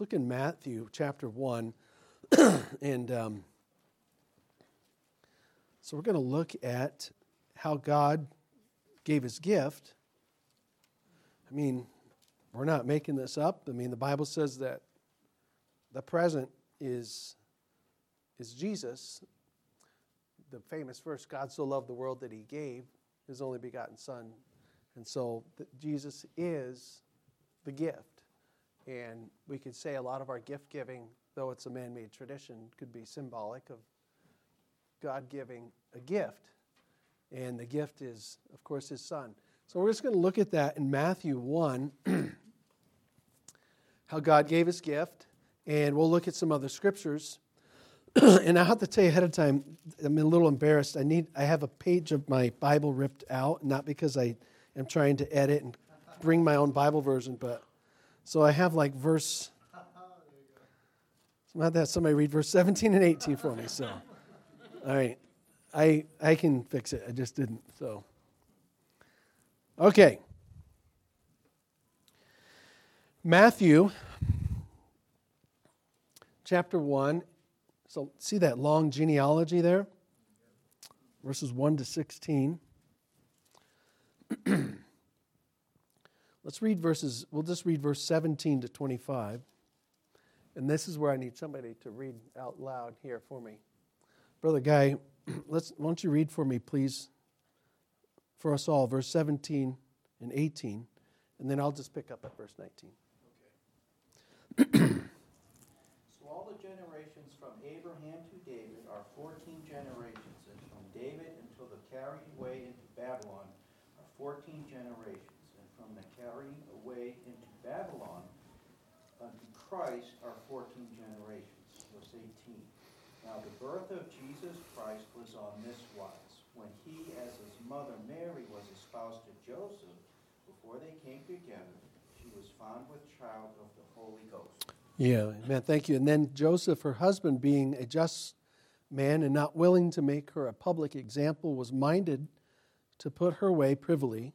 Let's look in Matthew chapter 1. and um, so we're going to look at how God gave his gift. I mean, we're not making this up. I mean, the Bible says that the present is, is Jesus. The famous verse God so loved the world that he gave his only begotten Son. And so Jesus is the gift. And we could say a lot of our gift giving, though it's a man made tradition, could be symbolic of God giving a gift. And the gift is, of course, his son. So we're just going to look at that in Matthew 1, how God gave his gift. And we'll look at some other scriptures. and I have to tell you ahead of time, I'm a little embarrassed. I need I have a page of my Bible ripped out, not because I am trying to edit and bring my own Bible version, but so I have like verse. Not that somebody read verse 17 and 18 for me. So, all right, I I can fix it. I just didn't. So, okay. Matthew chapter 1. So, see that long genealogy there? Verses 1 to 16. Let's read verses, we'll just read verse 17 to 25. And this is where I need somebody to read out loud here for me. Brother Guy, let's, why don't you read for me, please, for us all, verse 17 and 18, and then I'll just pick up at verse 19. Okay. so all the generations from Abraham to David are 14 generations, and from David until the carried away into Babylon are 14 generations from the carrying away into Babylon unto Christ are 14 generations. Verse 18. Now the birth of Jesus Christ was on this wise. When he, as his mother Mary, was espoused to Joseph, before they came together, she was found with child of the Holy Ghost. Yeah, amen. Thank you. And then Joseph, her husband, being a just man and not willing to make her a public example, was minded to put her away privily.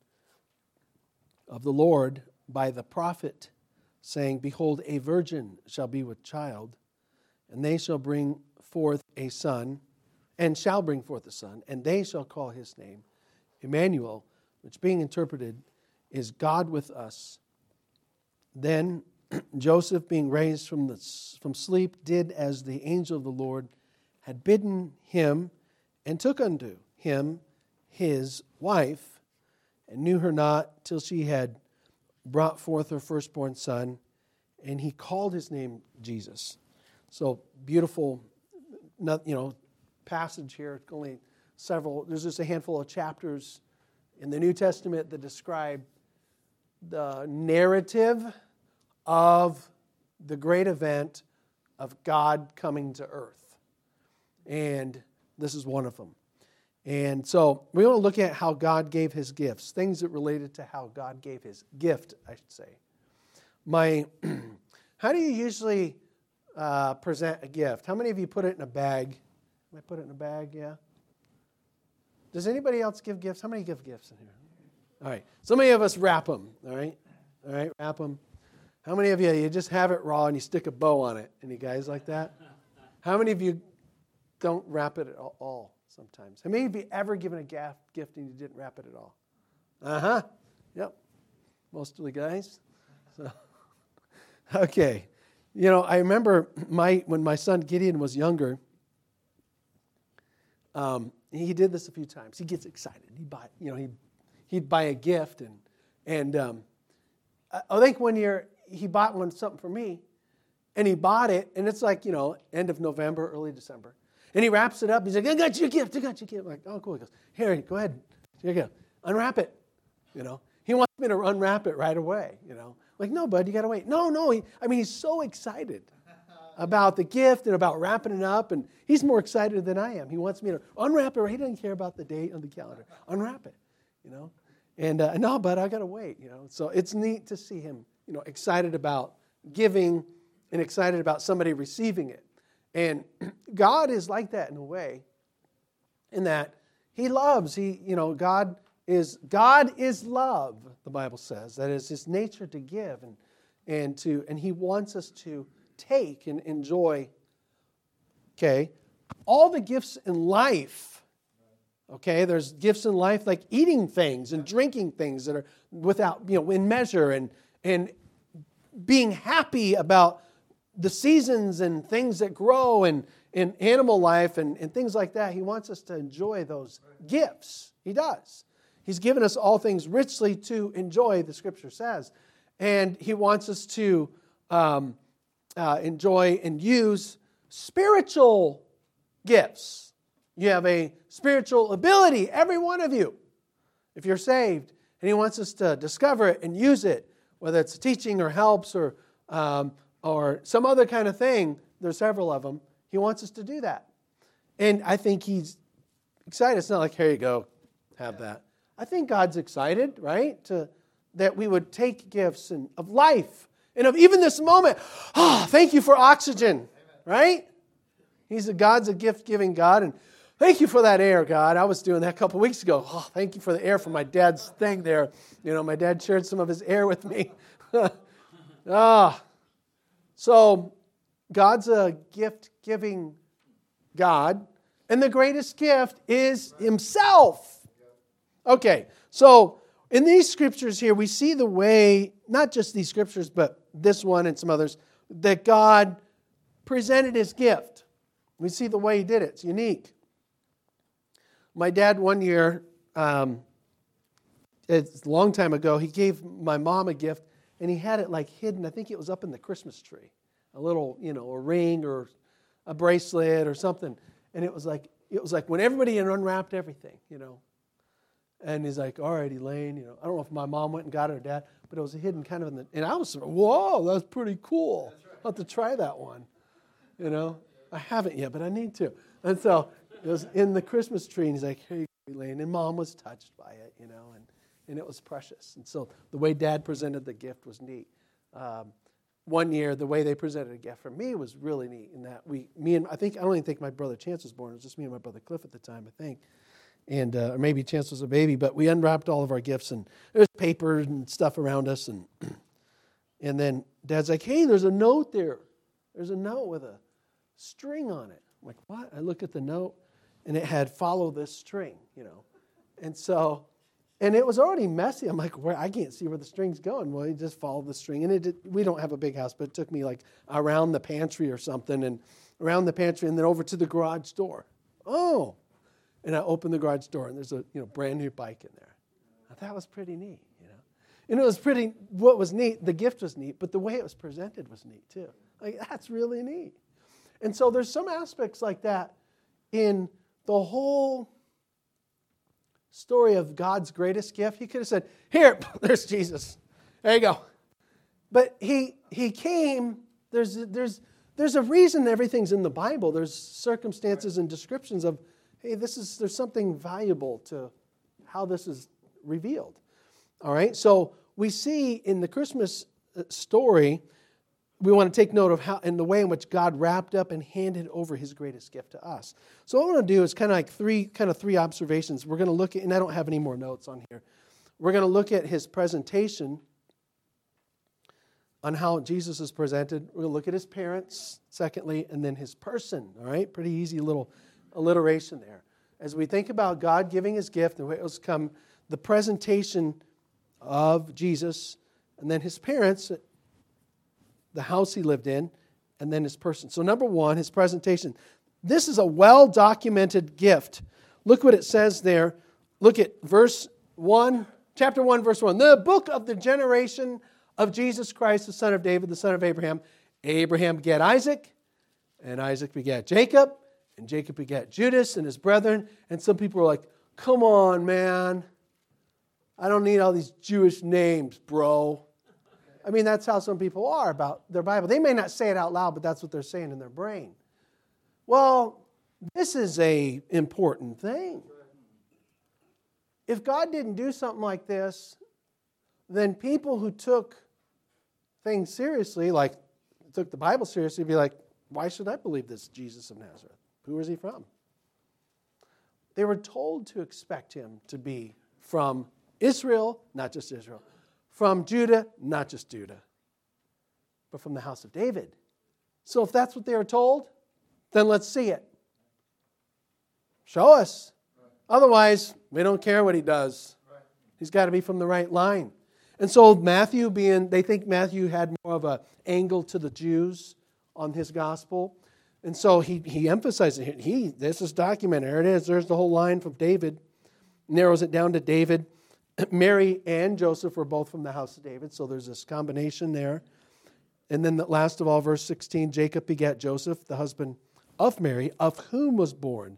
of the Lord by the prophet, saying, Behold, a virgin shall be with child, and they shall bring forth a son, and shall bring forth a son, and they shall call his name Emmanuel, which being interpreted is God with us. Then Joseph, being raised from, the, from sleep, did as the angel of the Lord had bidden him, and took unto him his wife and knew her not till she had brought forth her firstborn son, and he called his name Jesus. So beautiful, you know, passage here. Only several. There's just a handful of chapters in the New Testament that describe the narrative of the great event of God coming to earth, and this is one of them. And so we want to look at how God gave his gifts, things that related to how God gave his gift, I should say. My, how do you usually uh, present a gift? How many of you put it in a bag? I put it in a bag, yeah? Does anybody else give gifts? How many give gifts in here? All right. So many of us wrap them, all right? All right, wrap them. How many of you, you just have it raw and you stick a bow on it? Any guys like that? How many of you don't wrap it at all? Sometimes. Of you ever given a gift and you didn't wrap it at all? Uh huh. Yep. Most of the guys. So, okay. You know, I remember my when my son Gideon was younger. Um, he did this a few times. He gets excited. He buy, you know, he he'd buy a gift and and um, I think one year he bought one something for me, and he bought it, and it's like you know end of November, early December, and he wraps it up. He's like, I got you a gift. I got you a gift. I'm like, oh, cool. He goes, here, go ahead. Here you go. Unwrap it. You know, he wants me to unwrap it right away. You know, like, no, bud, you got to wait. No, no. He, I mean, he's so excited about the gift and about wrapping it up. And he's more excited than I am. He wants me to unwrap it. He doesn't care about the date on the calendar. Unwrap it, you know. And uh, no, but I got to wait, you know. So it's neat to see him, you know, excited about giving and excited about somebody receiving it. And God is like that in a way, in that He loves. He, you know, God is God is love. The Bible says that is His nature to give and and to and He wants us to take and enjoy. Okay, all the gifts in life. Okay, there's gifts in life like eating things and drinking things that are without you know in measure and and being happy about the seasons and things that grow and in animal life and, and things like that. He wants us to enjoy those gifts. He does. He's given us all things richly to enjoy, the scripture says. And he wants us to um, uh, enjoy and use spiritual gifts. You have a spiritual ability, every one of you, if you're saved. And he wants us to discover it and use it, whether it's teaching or helps or um, or some other kind of thing, there's several of them, he wants us to do that. And I think he's excited. It's not like, here you go, have that. I think God's excited, right? To, that we would take gifts and, of life and of even this moment. Oh, thank you for oxygen, right? He's a God's a gift giving God. And thank you for that air, God. I was doing that a couple weeks ago. Oh, thank you for the air from my dad's thing there. You know, my dad shared some of his air with me. ah, so, God's a gift giving God, and the greatest gift is Himself. Okay, so in these scriptures here, we see the way, not just these scriptures, but this one and some others, that God presented His gift. We see the way He did it, it's unique. My dad, one year, um, it's a long time ago, he gave my mom a gift and he had it like hidden. I think it was up in the Christmas tree, a little, you know, a ring or a bracelet or something. And it was like it was like when everybody had unwrapped everything, you know. And he's like, "All right, Elaine, you know, I don't know if my mom went and got it or dad, but it was hidden kind of in the." And I was, like, "Whoa, that's pretty cool. Right. I'll have to try that one." You know, I haven't yet, but I need to. And so it was in the Christmas tree, and he's like, "Hey, Elaine," and mom was touched by it, you know, and and it was precious. And so the way Dad presented the gift was neat. Um, one year, the way they presented a gift for me was really neat. In that we, me and I think I don't even think my brother Chance was born. It was just me and my brother Cliff at the time, I think, and uh, or maybe Chance was a baby. But we unwrapped all of our gifts, and there's paper and stuff around us, and and then Dad's like, "Hey, there's a note there. There's a note with a string on it." I'm like, "What?" I look at the note, and it had "Follow this string," you know, and so and it was already messy. I'm like, where I can't see where the string's going. Well, you just follow the string. And it did, we don't have a big house, but it took me like around the pantry or something, and around the pantry, and then over to the garage door. Oh, and I opened the garage door, and there's a you know brand new bike in there. that was pretty neat, you know. And it was pretty. What was neat, the gift was neat, but the way it was presented was neat too. Like that's really neat. And so there's some aspects like that in the whole story of God's greatest gift, he could have said, Here, there's Jesus. There you go. But he, he came, there's, there's, there's a reason everything's in the Bible. There's circumstances and descriptions of, hey, this is, there's something valuable to how this is revealed. All right, so we see in the Christmas uh, story we want to take note of how in the way in which God wrapped up and handed over his greatest gift to us. So what I want to do is kind of like three kind of three observations. We're going to look at and I don't have any more notes on here. We're going to look at his presentation on how Jesus is presented. We're going to look at his parents, secondly, and then his person. All right? Pretty easy little alliteration there. As we think about God giving his gift and what was come, the presentation of Jesus, and then his parents, the house he lived in, and then his person. So, number one, his presentation. This is a well documented gift. Look what it says there. Look at verse 1, chapter 1, verse 1. The book of the generation of Jesus Christ, the son of David, the son of Abraham. Abraham begat Isaac, and Isaac begat Jacob, and Jacob begat Judas and his brethren. And some people are like, come on, man. I don't need all these Jewish names, bro. I mean, that's how some people are about their Bible. They may not say it out loud, but that's what they're saying in their brain. Well, this is a important thing. If God didn't do something like this, then people who took things seriously, like took the Bible seriously, would be like, why should I believe this Jesus of Nazareth? Who is he from? They were told to expect him to be from Israel, not just Israel, from Judah, not just Judah, but from the house of David. So if that's what they are told, then let's see it. Show us. Otherwise, we don't care what he does. He's got to be from the right line. And so Matthew being, they think Matthew had more of an angle to the Jews on his gospel. And so he, he emphasizes it. He, this is documented. There it is. There's the whole line from David. Narrows it down to David. Mary and Joseph were both from the house of David. So there's this combination there. And then the last of all, verse 16 Jacob begat Joseph, the husband of Mary, of whom was born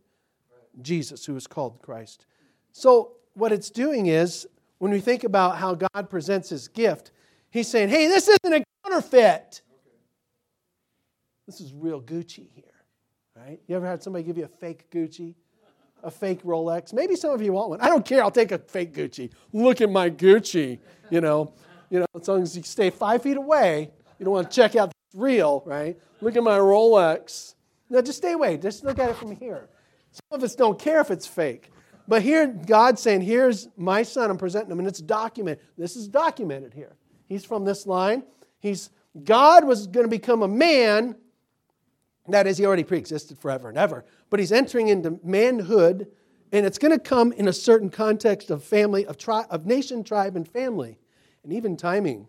Jesus, who is called Christ. So what it's doing is, when we think about how God presents his gift, he's saying, hey, this isn't a counterfeit. This is real Gucci here, right? You ever had somebody give you a fake Gucci? A fake Rolex? Maybe some of you want one. I don't care. I'll take a fake Gucci. Look at my Gucci, you know. You know, as long as you stay five feet away, you don't want to check out it's real, right? Look at my Rolex. No, just stay away. Just look at it from here. Some of us don't care if it's fake. But here, God's saying, here's my son, I'm presenting him, and it's documented. This is documented here. He's from this line. He's God was going to become a man that is, he already pre existed forever and ever, but he's entering into manhood, and it's going to come in a certain context of family, of, tri- of nation, tribe, and family, and even timing.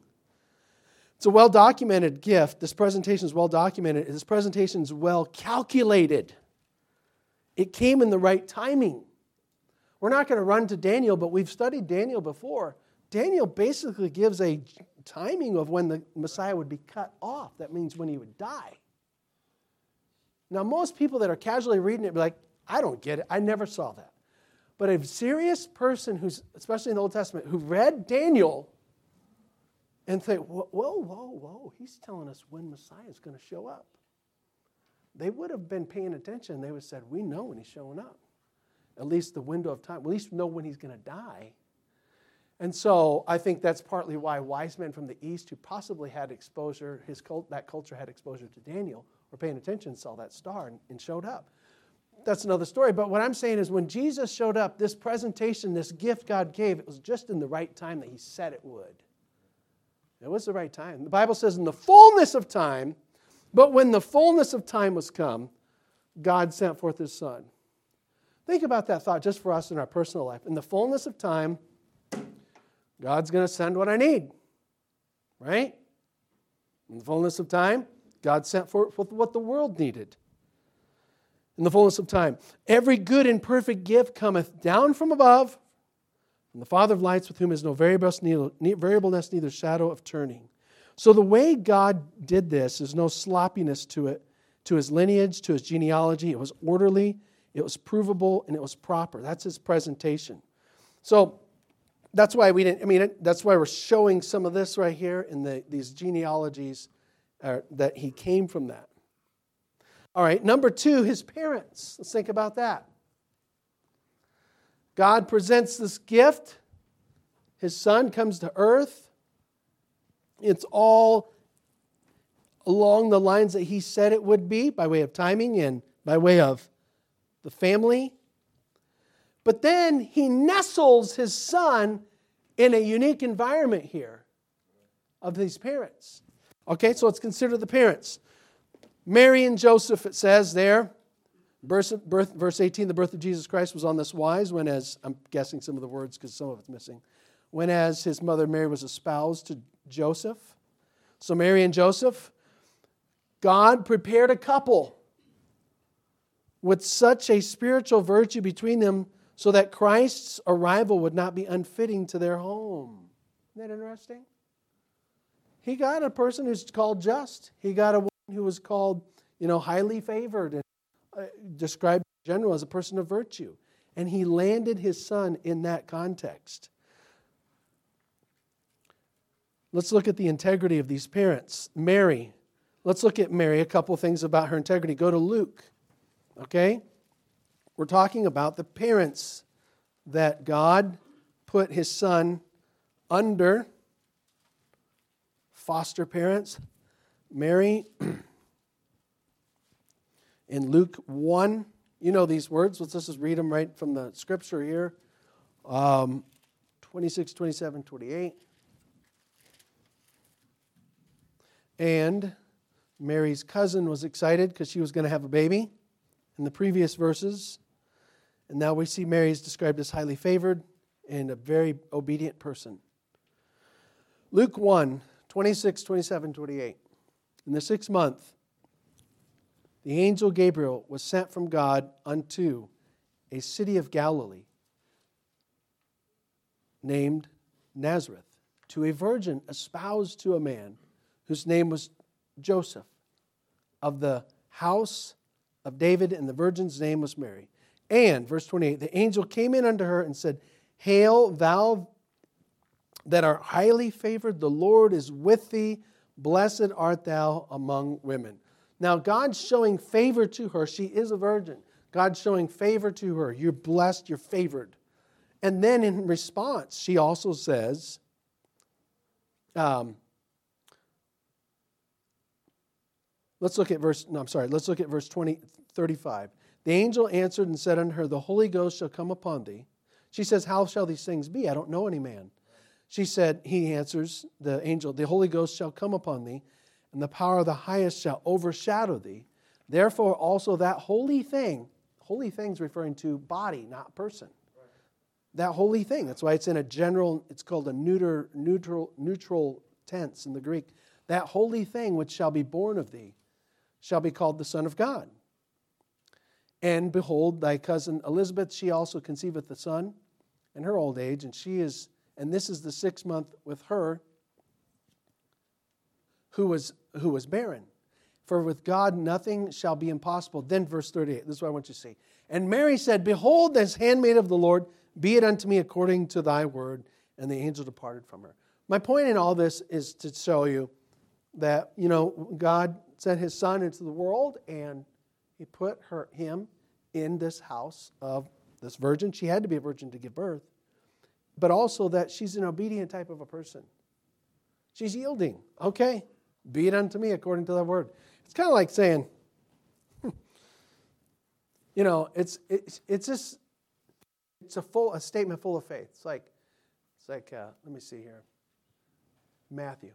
It's a well documented gift. This presentation is well documented. This presentation is well calculated. It came in the right timing. We're not going to run to Daniel, but we've studied Daniel before. Daniel basically gives a timing of when the Messiah would be cut off. That means when he would die. Now, most people that are casually reading it be like, I don't get it. I never saw that. But a serious person who's, especially in the Old Testament, who read Daniel and think, whoa, whoa, whoa, he's telling us when Messiah is going to show up. They would have been paying attention. They would have said, We know when he's showing up. At least the window of time. At least know when he's going to die. And so I think that's partly why wise men from the East who possibly had exposure, his cult, that culture had exposure to Daniel, were paying attention, saw that star, and, and showed up. That's another story. But what I'm saying is when Jesus showed up, this presentation, this gift God gave, it was just in the right time that he said it would. It was the right time. The Bible says, in the fullness of time, but when the fullness of time was come, God sent forth his son. Think about that thought just for us in our personal life. In the fullness of time, God's going to send what I need, right? In the fullness of time, God sent forth what the world needed. In the fullness of time, every good and perfect gift cometh down from above, from the Father of lights, with whom is no variableness, neither shadow of turning. So the way God did this is no sloppiness to it, to his lineage, to his genealogy. It was orderly, it was provable, and it was proper. That's his presentation. So that's why we didn't, I mean, that's why we're showing some of this right here in the, these genealogies uh, that he came from that. All right, number two, his parents. Let's think about that. God presents this gift. His son comes to earth. It's all along the lines that he said it would be by way of timing and by way of the family. But then he nestles his son in a unique environment here of these parents. Okay, so let's consider the parents. Mary and Joseph, it says there, birth, birth, verse 18, the birth of Jesus Christ was on this wise when, as I'm guessing some of the words because some of it's missing, when as his mother Mary was espoused to Joseph. So, Mary and Joseph, God prepared a couple with such a spiritual virtue between them so that Christ's arrival would not be unfitting to their home. Isn't that interesting? He got a person who's called just. He got a woman who was called, you know, highly favored and uh, described in general as a person of virtue. And he landed his son in that context. Let's look at the integrity of these parents. Mary. Let's look at Mary, a couple things about her integrity. Go to Luke. Okay? We're talking about the parents that God put his son under foster parents. Mary, in Luke 1, you know these words. Let's just read them right from the scripture here um, 26, 27, 28. And Mary's cousin was excited because she was going to have a baby in the previous verses. And now we see Mary is described as highly favored and a very obedient person. Luke 1 26, 27, 28. In the sixth month, the angel Gabriel was sent from God unto a city of Galilee named Nazareth to a virgin espoused to a man whose name was Joseph of the house of David, and the virgin's name was Mary. And, verse 28, the angel came in unto her and said, Hail, thou that are highly favored, the Lord is with thee. Blessed art thou among women. Now, God's showing favor to her. She is a virgin. God's showing favor to her. You're blessed, you're favored. And then in response, she also says, um, let's look at verse, no, I'm sorry, let's look at verse 20, 35. The angel answered and said unto her, The Holy Ghost shall come upon thee. She says, How shall these things be? I don't know any man. She said, He answers, the angel, The Holy Ghost shall come upon thee, and the power of the highest shall overshadow thee. Therefore, also that holy thing, holy thing's referring to body, not person. That holy thing. That's why it's in a general, it's called a neuter, neutral, neutral tense in the Greek. That holy thing which shall be born of thee shall be called the Son of God. And behold, thy cousin Elizabeth, she also conceiveth a son in her old age, and she is, and this is the sixth month with her who was, who was barren. For with God nothing shall be impossible. Then, verse 38, this is what I want you to see. And Mary said, Behold, this handmaid of the Lord, be it unto me according to thy word. And the angel departed from her. My point in all this is to show you that, you know, God sent his son into the world and he put her, him in this house of this virgin. She had to be a virgin to give birth, but also that she's an obedient type of a person. She's yielding. Okay, be it unto me according to thy word. It's kind of like saying, you know, it's, it's, it's just, it's a full, a statement full of faith. It's like, it's like, uh, let me see here. Matthew.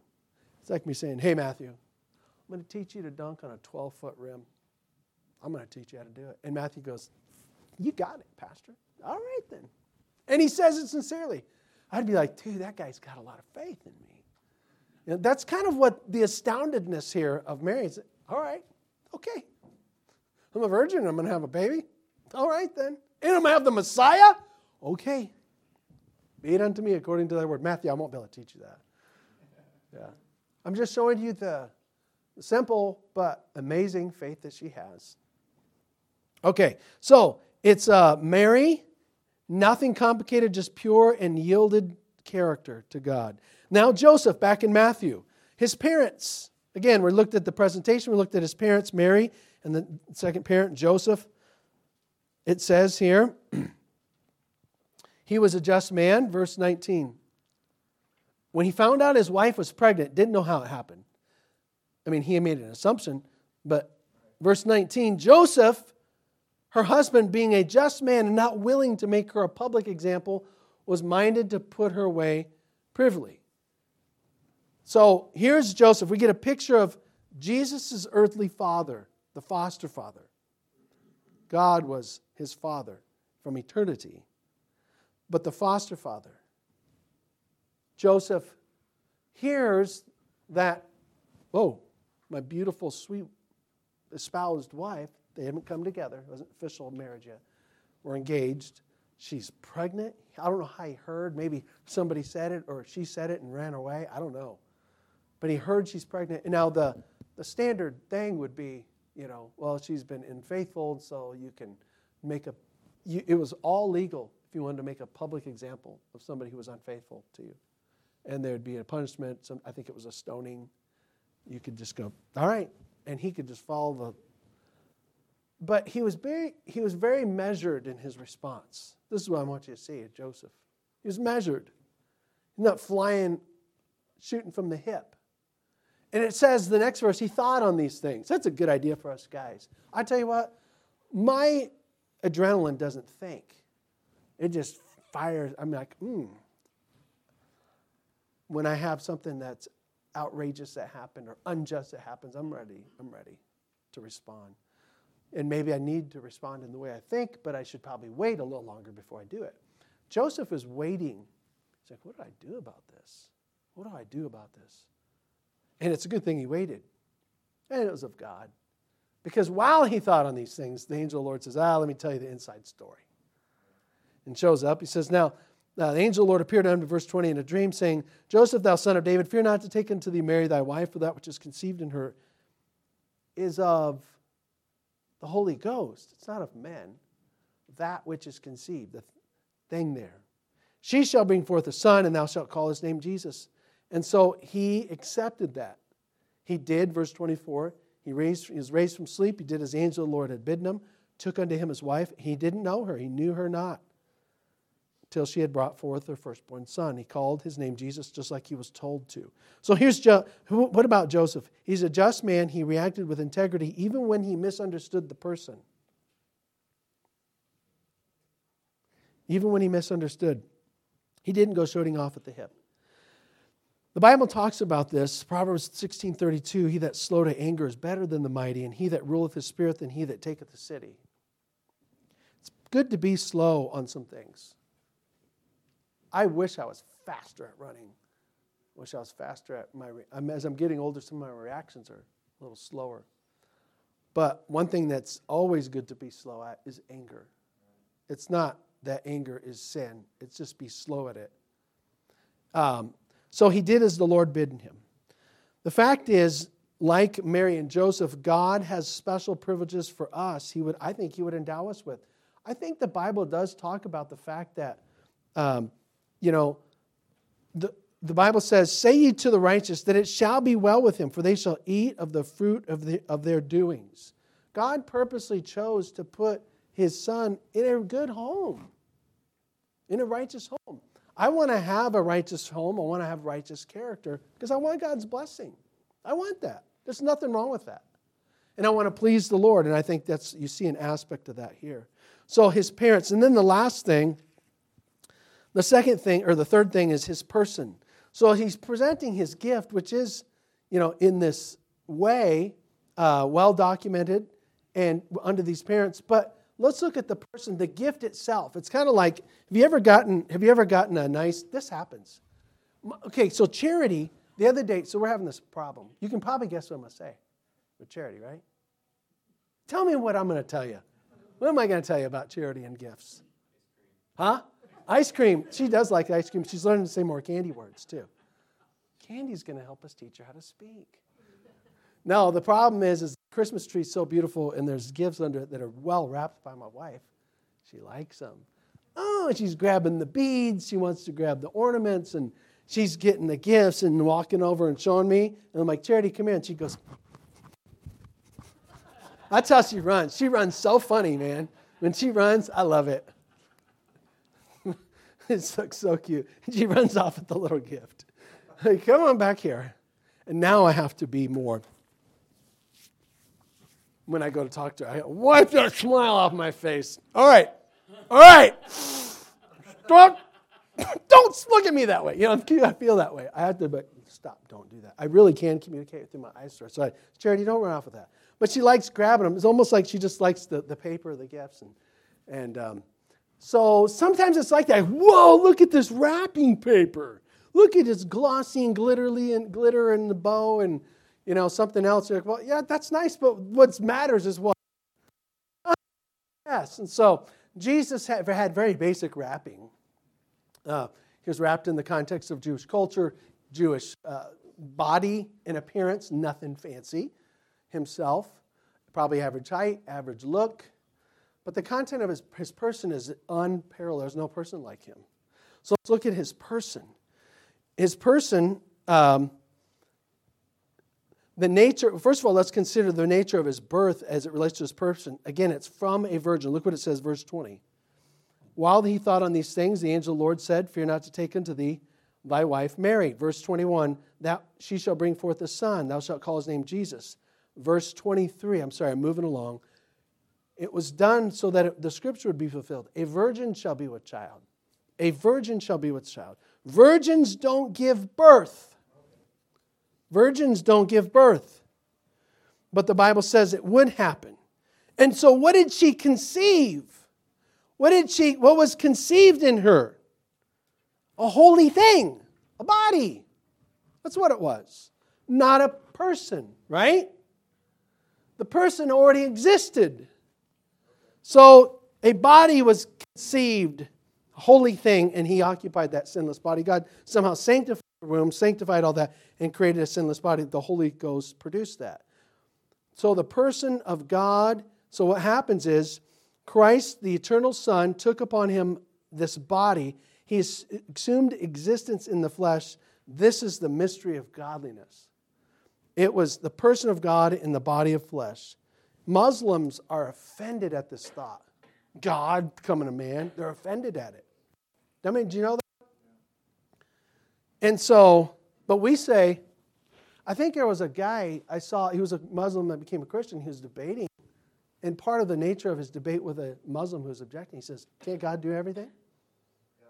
It's like me saying, hey, Matthew, I'm going to teach you to dunk on a 12 foot rim. I'm going to teach you how to do it. And Matthew goes, You got it, Pastor. All right, then. And he says it sincerely. I'd be like, Dude, that guy's got a lot of faith in me. You know, that's kind of what the astoundedness here of Mary is. All right, okay. I'm a virgin. I'm going to have a baby. All right, then. And I'm going to have the Messiah. Okay. Be it unto me according to thy word. Matthew, I won't be able to teach you that. Yeah. I'm just showing you the simple but amazing faith that she has. Okay, so it's uh, Mary, nothing complicated, just pure and yielded character to God. Now, Joseph, back in Matthew, his parents. Again, we looked at the presentation, we looked at his parents, Mary, and the second parent, Joseph. It says here, he was a just man, verse 19. When he found out his wife was pregnant, didn't know how it happened. I mean, he made an assumption, but verse 19 Joseph her husband, being a just man and not willing to make her a public example, was minded to put her away privily. So here's Joseph. We get a picture of Jesus' earthly father, the foster father. God was his father from eternity. But the foster father, Joseph, hears that, oh, my beautiful, sweet, espoused wife they haven't come together. It wasn't official marriage yet. We're engaged. She's pregnant. I don't know how he heard. Maybe somebody said it or she said it and ran away. I don't know. But he heard she's pregnant. And now the, the standard thing would be, you know, well, she's been unfaithful, so you can make a. You, it was all legal if you wanted to make a public example of somebody who was unfaithful to you. and there'd be a punishment. Some, I think it was a stoning. You could just go, all right, and he could just follow the. But he was very, he was very measured in his response. This is what I want you to see Joseph. He was measured. He's not flying, shooting from the hip. And it says the next verse, he thought on these things. That's a good idea for us guys. I tell you what, my adrenaline doesn't think. It just fires. I'm like, hmm. When I have something that's outrageous that happened or unjust that happens, I'm ready. I'm ready to respond. And maybe I need to respond in the way I think, but I should probably wait a little longer before I do it. Joseph is waiting. He's like, what do I do about this? What do I do about this? And it's a good thing he waited. And it was of God. Because while he thought on these things, the angel of the Lord says, Ah, let me tell you the inside story. And shows up. He says, Now, uh, the angel of the Lord appeared unto him, verse 20, in a dream, saying, Joseph, thou son of David, fear not to take unto thee Mary thy wife, for that which is conceived in her is of the Holy Ghost. It's not of men. That which is conceived, the thing there. She shall bring forth a son, and thou shalt call his name Jesus. And so he accepted that. He did, verse 24. He, raised, he was raised from sleep. He did as the angel of the Lord had bidden him, took unto him his wife. He didn't know her, he knew her not till she had brought forth her firstborn son. He called his name Jesus just like he was told to. So here's jo- what about Joseph? He's a just man. He reacted with integrity even when he misunderstood the person. Even when he misunderstood, he didn't go shooting off at the hip. The Bible talks about this. Proverbs 16:32, he that slow to anger is better than the mighty, and he that ruleth his spirit than he that taketh the city. It's good to be slow on some things. I wish I was faster at running. Wish I was faster at my as I'm getting older some of my reactions are a little slower. But one thing that's always good to be slow at is anger. It's not that anger is sin. It's just be slow at it. Um, so he did as the Lord bidden him. The fact is, like Mary and Joseph, God has special privileges for us. He would, I think, He would endow us with. I think the Bible does talk about the fact that, um, you know, the, the Bible says, Say ye to the righteous that it shall be well with him, for they shall eat of the fruit of, the, of their doings. God purposely chose to put his son in a good home, in a righteous home. I want to have a righteous home. I want to have righteous character because I want God's blessing. I want that. There's nothing wrong with that. And I want to please the Lord. And I think that's, you see an aspect of that here. So his parents. And then the last thing, the second thing, or the third thing is his person. So he's presenting his gift, which is, you know, in this way, uh, well documented and under these parents. But let's look at the person, the gift itself. It's kind of like have you ever gotten have you ever gotten a nice this happens. Okay, so charity, the other day, so we're having this problem. You can probably guess what I'm gonna say with charity, right? Tell me what I'm gonna tell you. What am I gonna tell you about charity and gifts? Huh? Ice cream. She does like ice cream. She's learning to say more candy words too. Candy's gonna help us teach her how to speak. No, the problem is, is the Christmas tree is so beautiful, and there's gifts under it that are well wrapped by my wife. She likes them. Oh, she's grabbing the beads. She wants to grab the ornaments, and she's getting the gifts and walking over and showing me. And I'm like, Charity, come here. And she goes, That's how she runs. She runs so funny, man. When she runs, I love it. it's looks so cute. She runs off with the little gift. Hey, come on back here. And now I have to be more when I go to talk to her. I wipe that smile off my face. All right. All right. Don't, don't look at me that way. You know, I feel that way. I have to, but stop, don't do that. I really can communicate through my eyes. So I, Charity, don't run off with that. But she likes grabbing them. It's almost like she just likes the, the paper, the gifts. And, and um, so sometimes it's like that. Whoa, look at this wrapping paper. Look at this glossy and glittery and glitter and the bow and you know, something else. You're like, well, yeah, that's nice, but what matters is what? Yes. And so Jesus had, had very basic wrapping. Uh, he was wrapped in the context of Jewish culture, Jewish uh, body and appearance, nothing fancy. Himself, probably average height, average look. But the content of his, his person is unparalleled. There's no person like him. So let's look at his person. his person, um, the nature, first of all, let's consider the nature of his birth as it relates to his person. Again, it's from a virgin. Look what it says, verse 20. While he thought on these things, the angel of the Lord said, Fear not to take unto thee thy wife Mary. Verse 21, that she shall bring forth a son, thou shalt call his name Jesus. Verse 23, I'm sorry, I'm moving along. It was done so that it, the scripture would be fulfilled. A virgin shall be with child. A virgin shall be with child. Virgins don't give birth. Virgins don't give birth. But the Bible says it would happen. And so what did she conceive? What did she what was conceived in her? A holy thing, a body. That's what it was. Not a person, right? The person already existed. So a body was conceived, a holy thing, and he occupied that sinless body. God somehow sanctified the womb, sanctified all that, and created a sinless body. The Holy Ghost produced that. So the person of God, so what happens is Christ, the eternal Son, took upon him this body. He assumed existence in the flesh. This is the mystery of godliness. It was the person of God in the body of flesh. Muslims are offended at this thought. God becoming a man, they're offended at it. I mean, do you know that? And so, but we say, I think there was a guy I saw, he was a Muslim that became a Christian, he was debating. And part of the nature of his debate with a Muslim who was objecting, he says, Can't God do everything? Yeah.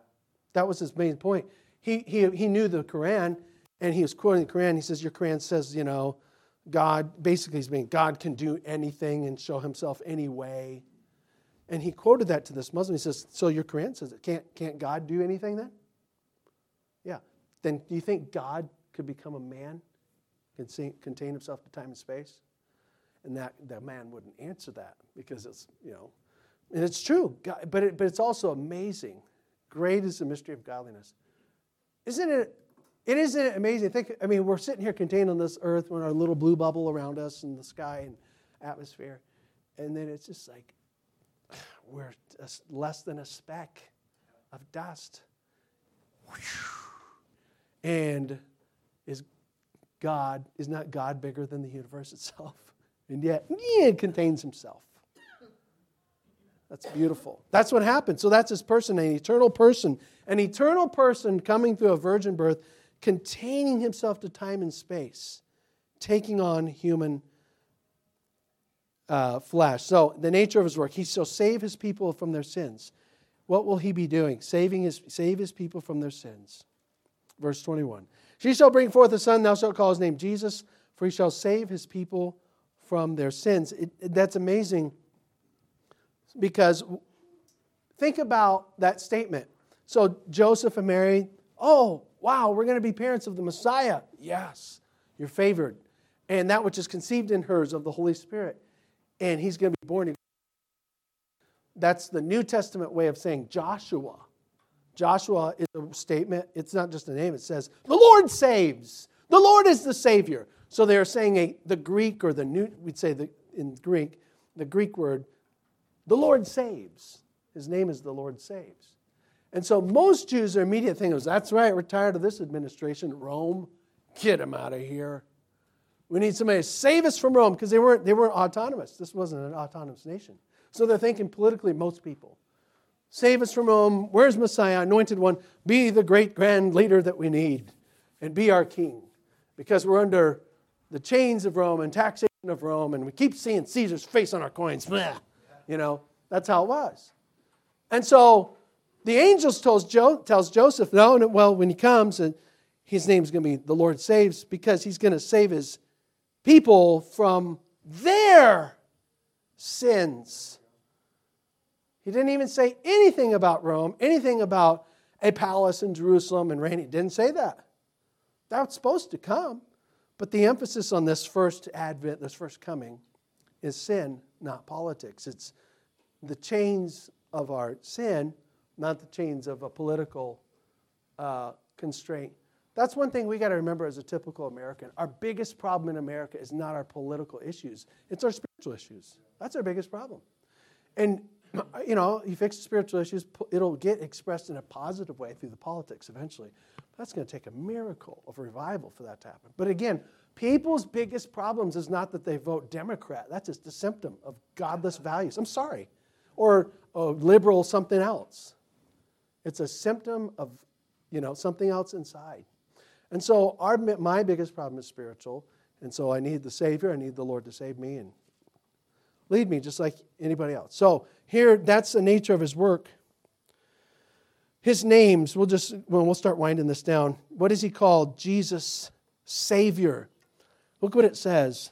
That was his main point. He, he, he knew the Quran, and he was quoting the Quran. He says, Your Quran says, you know, God, basically, he's meaning God can do anything and show himself any way. And he quoted that to this Muslim. He says, So your Quran says it. Can't, can't God do anything then? Yeah. Then do you think God could become a man, contain himself to time and space? And that, that man wouldn't answer that because it's, you know, and it's true, God, but, it, but it's also amazing. Great is the mystery of godliness. Isn't it it isn't amazing. Think, I mean, we're sitting here contained on this earth with our little blue bubble around us and the sky and atmosphere. And then it's just like we're less than a speck of dust. And is God, is not God bigger than the universe itself? And yet, it contains himself. That's beautiful. That's what happened. So that's his person, an eternal person. An eternal person coming through a virgin birth containing himself to time and space, taking on human uh, flesh. So, the nature of his work, he shall save his people from their sins. What will he be doing? Saving his, save his people from their sins. Verse 21. She shall bring forth a son, thou shalt call his name Jesus, for he shall save his people from their sins. It, it, that's amazing because think about that statement. So, Joseph and Mary, oh, Wow, we're going to be parents of the Messiah. Yes, you're favored. And that which is conceived in hers of the Holy Spirit. And he's going to be born. That's the New Testament way of saying Joshua. Joshua is a statement, it's not just a name, it says, The Lord saves. The Lord is the Savior. So they are saying a, the Greek or the new, we'd say the, in Greek, the Greek word, the Lord saves. His name is the Lord saves. And so most Jews, their immediate thing was, that's right, we're tired of this administration. Rome, get him out of here. We need somebody to save us from Rome because they weren't, they weren't autonomous. This wasn't an autonomous nation. So they're thinking politically, most people. Save us from Rome. Where's Messiah, anointed one? Be the great grand leader that we need and be our king because we're under the chains of Rome and taxation of Rome and we keep seeing Caesar's face on our coins. You know, that's how it was. And so the angels tells, jo- tells Joseph, no, well, when he comes, and his name's going to be the Lord saves because he's going to save his people from their sins. He didn't even say anything about Rome, anything about a palace in Jerusalem and reigning. He didn't say that. That's supposed to come. But the emphasis on this first advent, this first coming, is sin, not politics. It's the chains of our sin not the chains of a political uh, constraint. That's one thing we got to remember as a typical American. Our biggest problem in America is not our political issues, it's our spiritual issues. That's our biggest problem. And, you know, you fix the spiritual issues, it'll get expressed in a positive way through the politics eventually. That's going to take a miracle of revival for that to happen. But again, people's biggest problems is not that they vote Democrat. That's just a symptom of godless values. I'm sorry. Or liberal something else. It's a symptom of, you know, something else inside. And so our, my biggest problem is spiritual. And so I need the Savior. I need the Lord to save me and lead me just like anybody else. So here, that's the nature of his work. His names, we'll just, well, we'll start winding this down. What is he called? Jesus, Savior. Look what it says.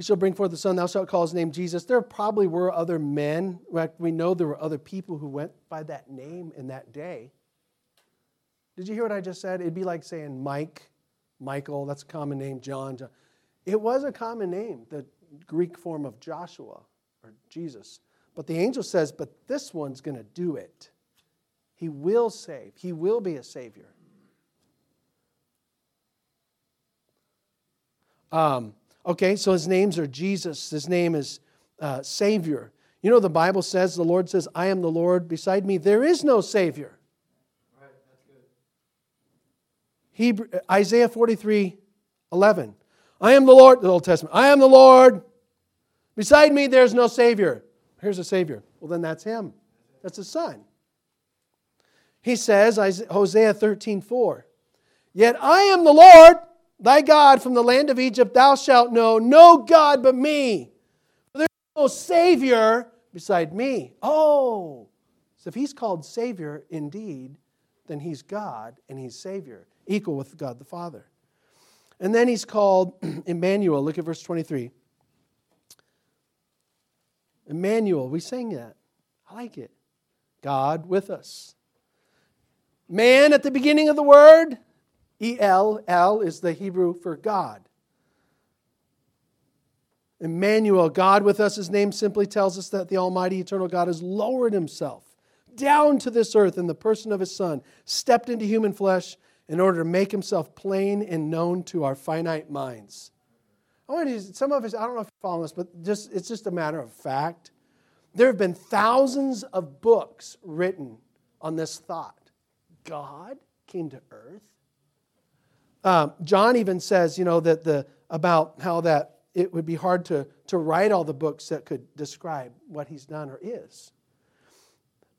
He shall bring forth the Son, thou shalt call his name Jesus. There probably were other men. We know there were other people who went by that name in that day. Did you hear what I just said? It'd be like saying Mike, Michael, that's a common name, John. John. It was a common name, the Greek form of Joshua or Jesus. But the angel says, but this one's going to do it. He will save, he will be a savior. Um, okay, so his names are Jesus, his name is uh, Savior. You know, the Bible says, the Lord says, I am the Lord, beside me there is no Savior. Right, that's good. Hebrew, Isaiah 43 11. I am the Lord, the Old Testament, I am the Lord, beside me there's no Savior. Here's a Savior. Well, then that's him. That's his son. He says, Hosea 13, 4, Yet I am the Lord, thy God, from the land of Egypt thou shalt know no God but me. There's no Savior beside me. Oh, so if he's called Savior indeed, then he's God and he's Savior, equal with God the Father. And then he's called Emmanuel. Look at verse 23. Emmanuel, we sing that. I like it. God with us. Man at the beginning of the word, E L, L is the Hebrew for God. Emmanuel, God with us, his name simply tells us that the Almighty Eternal God has lowered himself down to this earth in the person of his Son, stepped into human flesh in order to make himself plain and known to our finite minds. I want to, some of us, I don't know if you're following this, but just, it's just a matter of fact. There have been thousands of books written on this thought. God came to earth. Um, John even says, you know, that the about how that it would be hard to, to write all the books that could describe what he's done or is.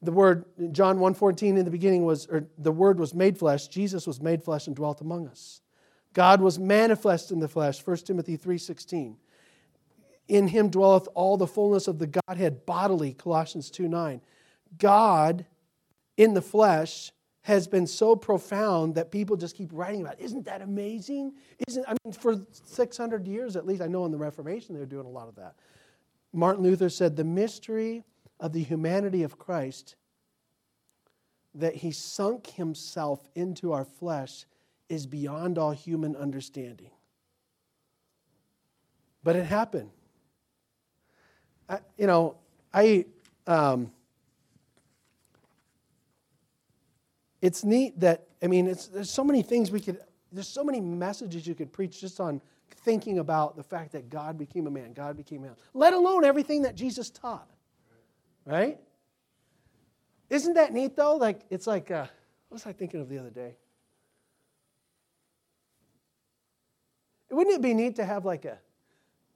The word John 1:14 in the beginning was or the word was made flesh, Jesus was made flesh and dwelt among us. God was manifest in the flesh, 1 Timothy 3:16. In him dwelleth all the fullness of the Godhead bodily, Colossians 2 9. God in the flesh has been so profound that people just keep writing about. It. Isn't that amazing? Isn't I mean for 600 years at least, I know in the Reformation they were doing a lot of that. Martin Luther said the mystery of the humanity of Christ that he sunk himself into our flesh is beyond all human understanding. But it happened. I, you know, I. Um, it's neat that I mean, there's so many things we could. There's so many messages you could preach just on thinking about the fact that God became a man, God became a man. Let alone everything that Jesus taught, right? Isn't that neat though? Like it's like, uh, what was I thinking of the other day? Wouldn't it be neat to have like a,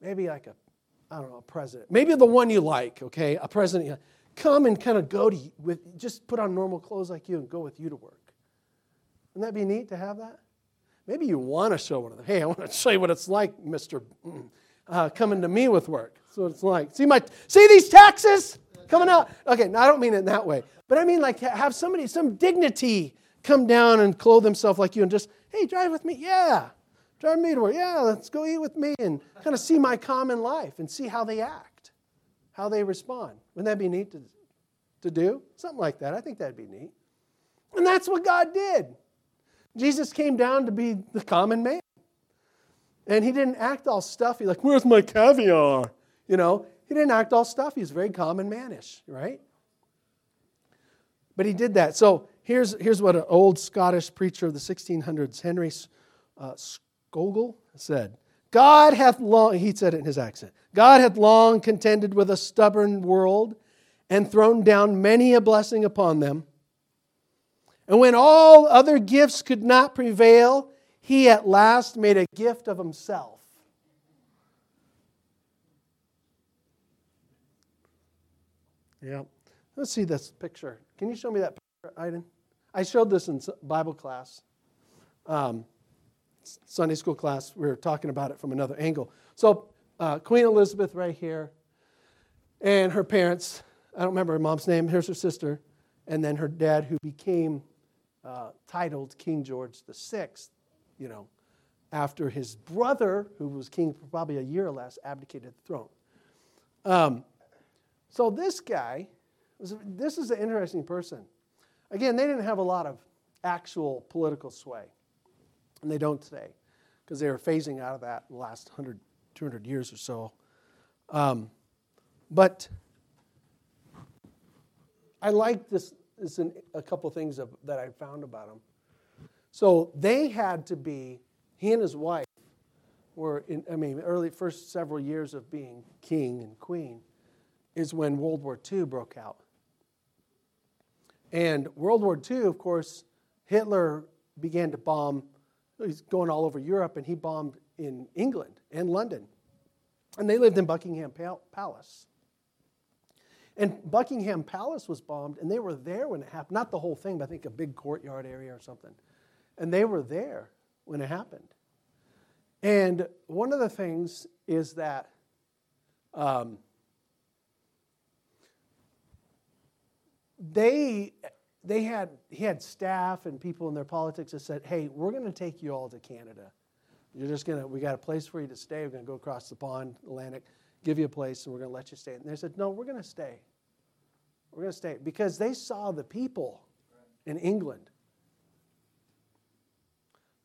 maybe like a, I don't know, a president, maybe the one you like, okay, a president, come and kind of go to with, just put on normal clothes like you and go with you to work. Wouldn't that be neat to have that? Maybe you want to show one of them. Hey, I want to show you what it's like, Mister, mm, uh, coming to me with work. That's what it's like. See my, see these taxes coming out. Okay, now I don't mean it in that way, but I mean like have somebody, some dignity, come down and clothe themselves like you and just, hey, drive with me. Yeah, Drive me to work. Yeah, let's go eat with me and kind of see my common life and see how they act, how they respond. Wouldn't that be neat to, to do? Something like that. I think that'd be neat. And that's what God did. Jesus came down to be the common man. And he didn't act all stuffy, like, where's my caviar? You know, he didn't act all stuffy. He's very common manish, right? But he did that. So here's, here's what an old Scottish preacher of the 1600s, Henry uh, Scougal said, God hath long, he said it in his accent, God hath long contended with a stubborn world and thrown down many a blessing upon them. And when all other gifts could not prevail, he at last made a gift of himself. Yeah. Let's see this picture. Can you show me that picture, Aiden? I showed this in Bible class, um, Sunday school class. We were talking about it from another angle. So, uh, Queen Elizabeth right here, and her parents. I don't remember her mom's name. Here's her sister, and then her dad, who became uh, titled King George VI, you know, after his brother, who was king for probably a year or less, abdicated the throne. Um, so this guy, this is an interesting person. Again, they didn't have a lot of actual political sway, and they don't today, because they were phasing out of that the last 100, 200 years or so. Um, but I like this is an, a couple things of, that I found about him. So they had to be, he and his wife were in, I mean, early first several years of being king and queen is when World War II broke out. And World War II, of course, Hitler began to bomb, he's going all over Europe, and he bombed in England and London. And they lived in Buckingham Palace. And Buckingham Palace was bombed, and they were there when it happened. Not the whole thing, but I think a big courtyard area or something. And they were there when it happened. And one of the things is that um, they they had he had staff and people in their politics that said, "Hey, we're going to take you all to Canada. You're just going to we got a place for you to stay. We're going to go across the pond, Atlantic." give you a place and we're going to let you stay. And they said, no, we're going to stay. We're going to stay because they saw the people in England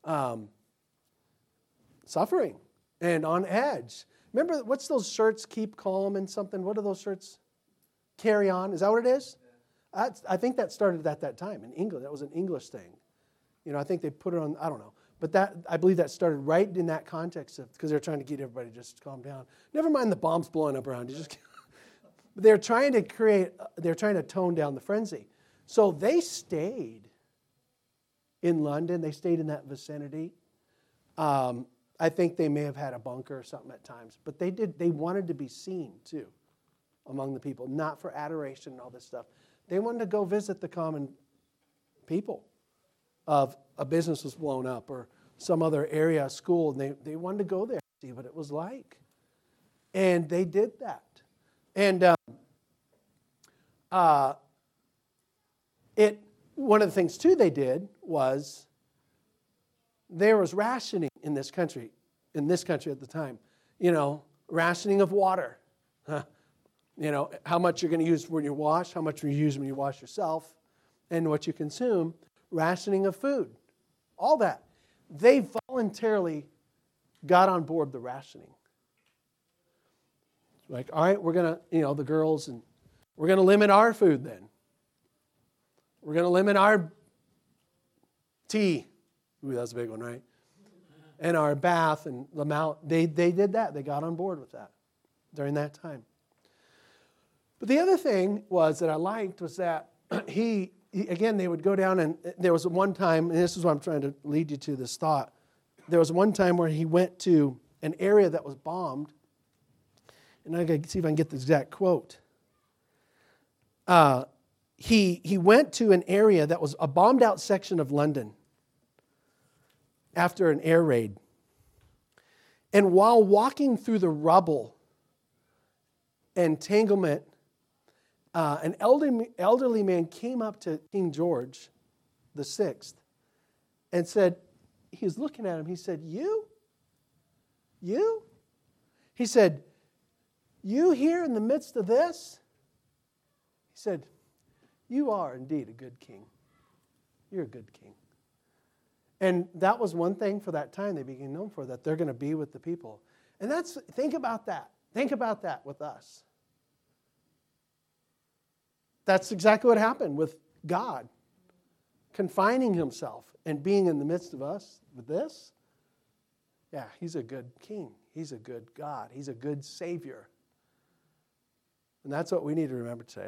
um, suffering and on edge. Remember, what's those shirts, keep calm and something? What are those shirts? Carry on. Is that what it is? I think that started at that time in England. That was an English thing. You know, I think they put it on, I don't know. But that I believe that started right in that context of because they're trying to get everybody just calm down. Never mind the bombs blowing up around you. Just they're trying to create. They're trying to tone down the frenzy. So they stayed in London. They stayed in that vicinity. Um, I think they may have had a bunker or something at times, but they did. They wanted to be seen too among the people, not for adoration and all this stuff. They wanted to go visit the common people of a business was blown up or some other area, school, and they, they wanted to go there see what it was like. And they did that. And um, uh, it, one of the things, too, they did was there was rationing in this country, in this country at the time. You know, rationing of water. Huh. You know, how much you're going to use when you wash, how much you use when you wash yourself, and what you consume. Rationing of food all that. They voluntarily got on board the rationing. Like, all right, we're going to, you know, the girls, and we're going to limit our food then. We're going to limit our tea. Ooh, that's a big one, right? And our bath and the amount. They, they did that. They got on board with that during that time. But the other thing was that I liked was that he again, they would go down, and there was one time, and this is what I'm trying to lead you to this thought. There was one time where he went to an area that was bombed, and I gotta see if I can get the exact quote. Uh, he, he went to an area that was a bombed out section of London after an air raid. And while walking through the rubble, entanglement uh, an elderly, elderly man came up to King George the Sixth and said, he was looking at him, he said, You? You? He said, You here in the midst of this? He said, You are indeed a good king. You're a good king. And that was one thing for that time they became known for, that they're going to be with the people. And that's, think about that. Think about that with us. That's exactly what happened with God, confining himself and being in the midst of us with this. Yeah, he's a good king. He's a good God. He's a good Savior. And that's what we need to remember today.